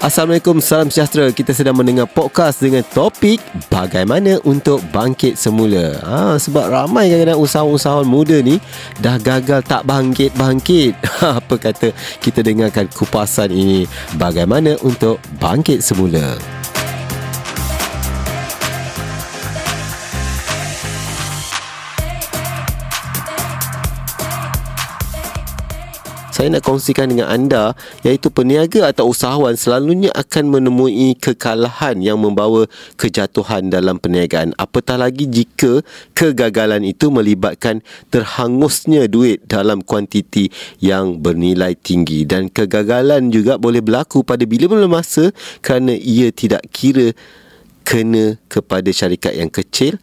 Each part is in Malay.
Assalamualaikum, salam sejahtera. Kita sedang mendengar podcast dengan topik bagaimana untuk bangkit semula. Ha, sebab ramai kadang-kadang usahawan-usahawan muda ni dah gagal tak bangkit-bangkit. Apa kata kita dengarkan kupasan ini bagaimana untuk bangkit semula. Saya nak kongsikan dengan anda iaitu peniaga atau usahawan selalunya akan menemui kekalahan yang membawa kejatuhan dalam perniagaan. Apatah lagi jika kegagalan itu melibatkan terhangusnya duit dalam kuantiti yang bernilai tinggi. Dan kegagalan juga boleh berlaku pada bila-bila masa kerana ia tidak kira kena kepada syarikat yang kecil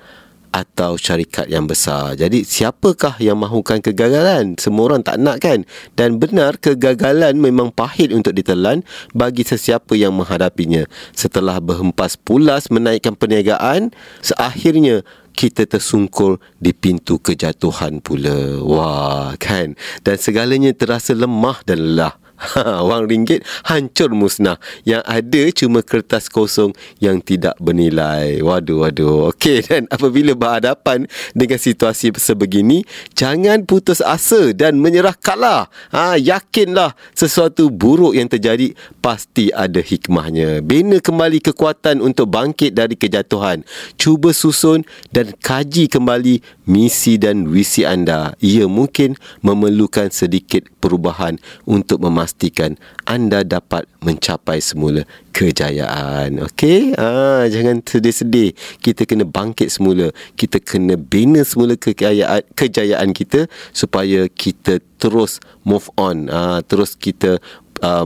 atau syarikat yang besar. Jadi siapakah yang mahukan kegagalan? Semua orang tak nak kan? Dan benar kegagalan memang pahit untuk ditelan bagi sesiapa yang menghadapinya. Setelah berhempas pulas menaikkan perniagaan, seakhirnya kita tersungkur di pintu kejatuhan pula. Wah, kan? Dan segalanya terasa lemah dan lelah. Ha, wang ringgit hancur musnah. Yang ada cuma kertas kosong yang tidak bernilai. Waduh, waduh. Okey, dan apabila berhadapan dengan situasi sebegini, jangan putus asa dan menyerah kalah. Ha, yakinlah sesuatu buruk yang terjadi pasti ada hikmahnya. Bina kembali kekuatan untuk bangkit dari kejatuhan. Cuba susun dan kaji kembali misi dan visi anda. Ia mungkin memerlukan sedikit perubahan untuk memastikan memastikan anda dapat mencapai semula kejayaan. Okey? Ah, jangan sedih-sedih. Kita kena bangkit semula. Kita kena bina semula kejayaan kejayaan kita supaya kita terus move on. Ah, terus kita uh,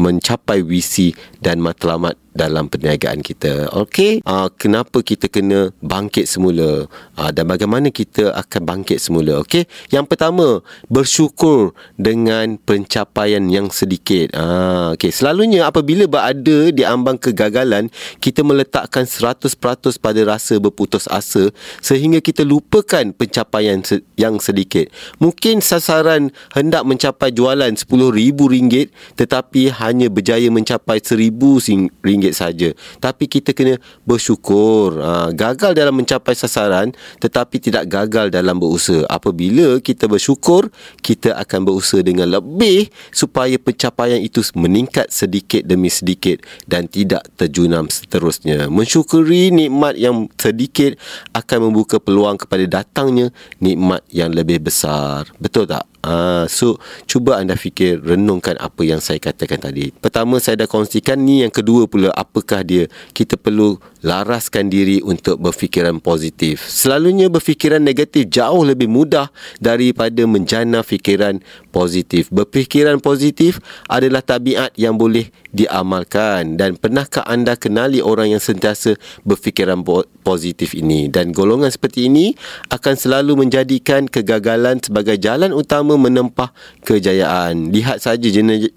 mencapai visi dan matlamat dalam perniagaan kita. Okey, uh, kenapa kita kena bangkit semula uh, dan bagaimana kita akan bangkit semula? Okey, yang pertama bersyukur dengan pencapaian yang sedikit. Uh, Okey, selalunya apabila berada di ambang kegagalan, kita meletakkan 100% pada rasa berputus asa sehingga kita lupakan pencapaian yang sedikit. Mungkin sasaran hendak mencapai jualan RM10,000 tetapi hanya berjaya mencapai RM1,000 ringgit saja. Tapi kita kena bersyukur. Ha, gagal dalam mencapai sasaran tetapi tidak gagal dalam berusaha. Apabila kita bersyukur, kita akan berusaha dengan lebih supaya pencapaian itu meningkat sedikit demi sedikit dan tidak terjunam seterusnya. Mensyukuri nikmat yang sedikit akan membuka peluang kepada datangnya nikmat yang lebih besar. Betul tak? Ah, so cuba anda fikir renungkan apa yang saya katakan tadi. Pertama saya dah kongsikan ni yang kedua pula apakah dia? Kita perlu laraskan diri untuk berfikiran positif. Selalunya berfikiran negatif jauh lebih mudah daripada menjana fikiran positif. Berfikiran positif adalah tabiat yang boleh diamalkan dan pernahkah anda kenali orang yang sentiasa berfikiran positif ini dan golongan seperti ini akan selalu menjadikan kegagalan sebagai jalan utama menempah kejayaan. Lihat saja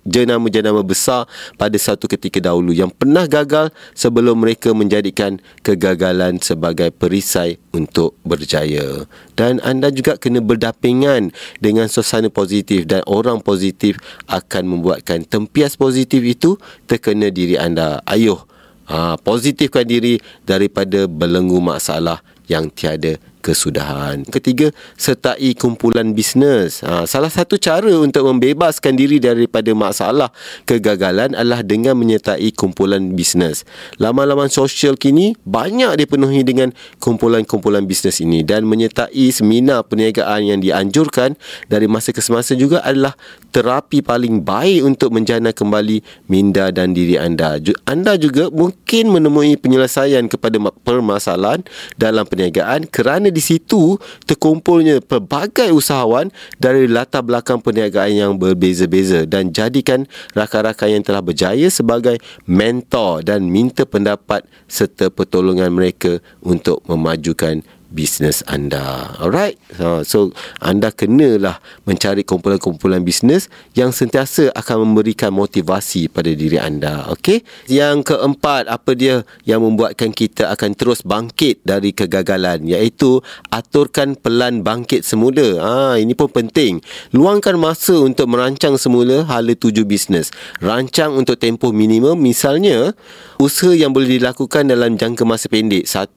jenama-jenama besar pada satu ketika dahulu yang pernah gagal sebelum mereka menjadikan kegagalan sebagai perisai untuk berjaya. Dan anda juga kena berdapingan dengan suasana positif dan orang positif akan membuatkan tempias positif itu terkena diri anda. Ayuh, ha, positifkan diri daripada belenggu masalah yang tiada kesudahan. Ketiga, sertai kumpulan bisnes. Ha, salah satu cara untuk membebaskan diri daripada masalah kegagalan adalah dengan menyertai kumpulan bisnes. Laman-laman sosial kini banyak dipenuhi dengan kumpulan-kumpulan bisnes ini dan menyertai seminar perniagaan yang dianjurkan dari masa ke semasa juga adalah terapi paling baik untuk menjana kembali minda dan diri anda. Anda juga mungkin menemui penyelesaian kepada permasalahan dalam perniagaan kerana di situ terkumpulnya pelbagai usahawan dari latar belakang perniagaan yang berbeza-beza dan jadikan rakan-rakan yang telah berjaya sebagai mentor dan minta pendapat serta pertolongan mereka untuk memajukan bisnes anda. Alright? Ha, so, anda kenalah mencari kumpulan-kumpulan bisnes yang sentiasa akan memberikan motivasi pada diri anda. Okay? Yang keempat, apa dia yang membuatkan kita akan terus bangkit dari kegagalan iaitu aturkan pelan bangkit semula. Ha, ini pun penting. Luangkan masa untuk merancang semula hala tuju bisnes. Rancang untuk tempoh minimum misalnya usaha yang boleh dilakukan dalam jangka masa pendek 1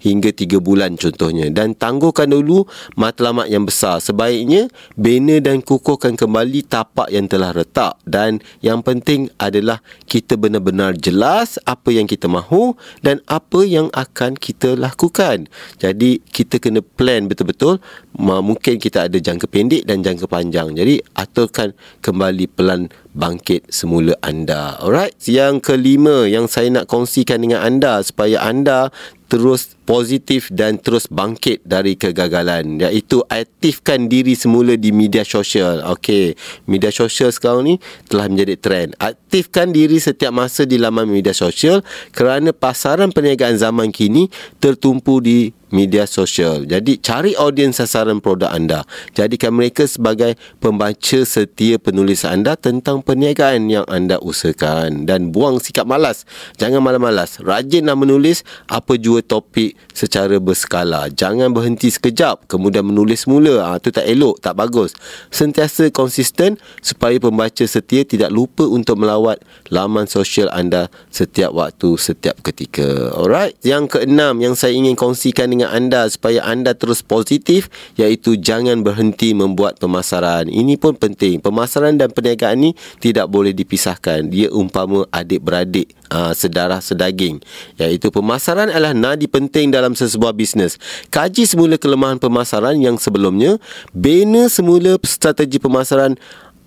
hingga 3 bulan contohnya. Dan tangguhkan dulu matlamat yang besar. Sebaiknya bina dan kukuhkan kembali tapak yang telah retak. Dan yang penting adalah kita benar-benar jelas apa yang kita mahu dan apa yang akan kita lakukan. Jadi kita kena plan betul-betul. Mungkin kita ada jangka pendek dan jangka panjang. Jadi aturkan kembali pelan bangkit semula anda. Alright. Yang kelima yang saya nak kongsikan dengan anda supaya anda terus positif dan terus bangkit dari kegagalan iaitu aktifkan diri semula di media sosial. Okey, media sosial sekarang ni telah menjadi trend. Aktifkan diri setiap masa di laman media sosial kerana pasaran perniagaan zaman kini tertumpu di media sosial. Jadi cari audiens sasaran produk anda. Jadikan mereka sebagai pembaca setia penulis anda tentang perniagaan yang anda usahakan dan buang sikap malas. Jangan malas-malas. Rajinlah menulis apa jua topik secara berskala. Jangan berhenti sekejap kemudian menulis mula. Ah ha, tu tak elok, tak bagus. Sentiasa konsisten supaya pembaca setia tidak lupa untuk melawat laman sosial anda setiap waktu, setiap ketika. Alright. Yang keenam yang saya ingin kongsikan dengan anda supaya anda terus positif iaitu jangan berhenti membuat pemasaran. Ini pun penting. Pemasaran dan perniagaan ini tidak boleh dipisahkan. Dia umpama adik-beradik uh, sedarah sedaging. Iaitu pemasaran adalah nadi penting dalam sesebuah bisnes. Kaji semula kelemahan pemasaran yang sebelumnya, bina semula strategi pemasaran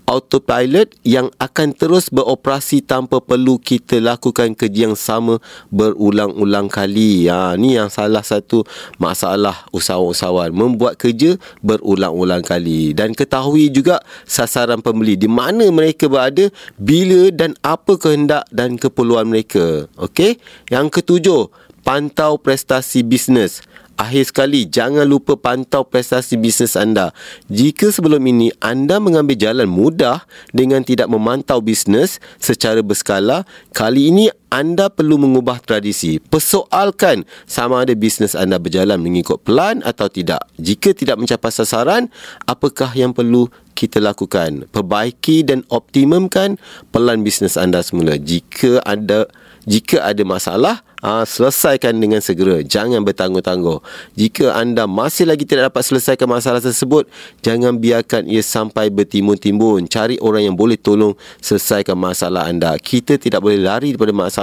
autopilot yang akan terus beroperasi tanpa perlu kita lakukan kerja yang sama berulang-ulang kali. Ha, ni yang salah satu masalah usahawan-usahawan. Membuat kerja berulang-ulang kali. Dan ketahui juga sasaran pembeli. Di mana mereka berada, bila dan apa kehendak dan keperluan mereka. Okey. Yang ketujuh, pantau prestasi bisnes. Akhir sekali, jangan lupa pantau prestasi bisnes anda. Jika sebelum ini anda mengambil jalan mudah dengan tidak memantau bisnes secara berskala, kali ini anda perlu mengubah tradisi. Persoalkan sama ada bisnes anda berjalan mengikut pelan atau tidak. Jika tidak mencapai sasaran, apakah yang perlu kita lakukan? Perbaiki dan optimumkan pelan bisnes anda semula. Jika ada jika ada masalah, aa, ah, selesaikan dengan segera. Jangan bertangguh-tangguh. Jika anda masih lagi tidak dapat selesaikan masalah tersebut, jangan biarkan ia sampai bertimbun-timbun. Cari orang yang boleh tolong selesaikan masalah anda. Kita tidak boleh lari daripada masalah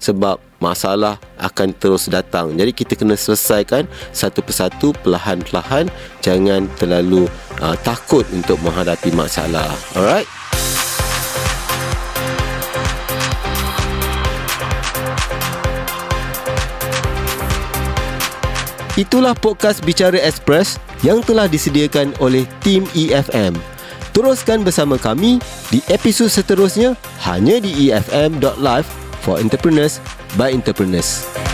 sebab masalah akan terus datang. Jadi kita kena selesaikan satu persatu perlahan-lahan. Jangan terlalu ah, takut untuk menghadapi masalah. Alright? Itulah podcast Bicara Express yang telah disediakan oleh tim EFM. Teruskan bersama kami di episod seterusnya hanya di efm.live for entrepreneurs by entrepreneurs.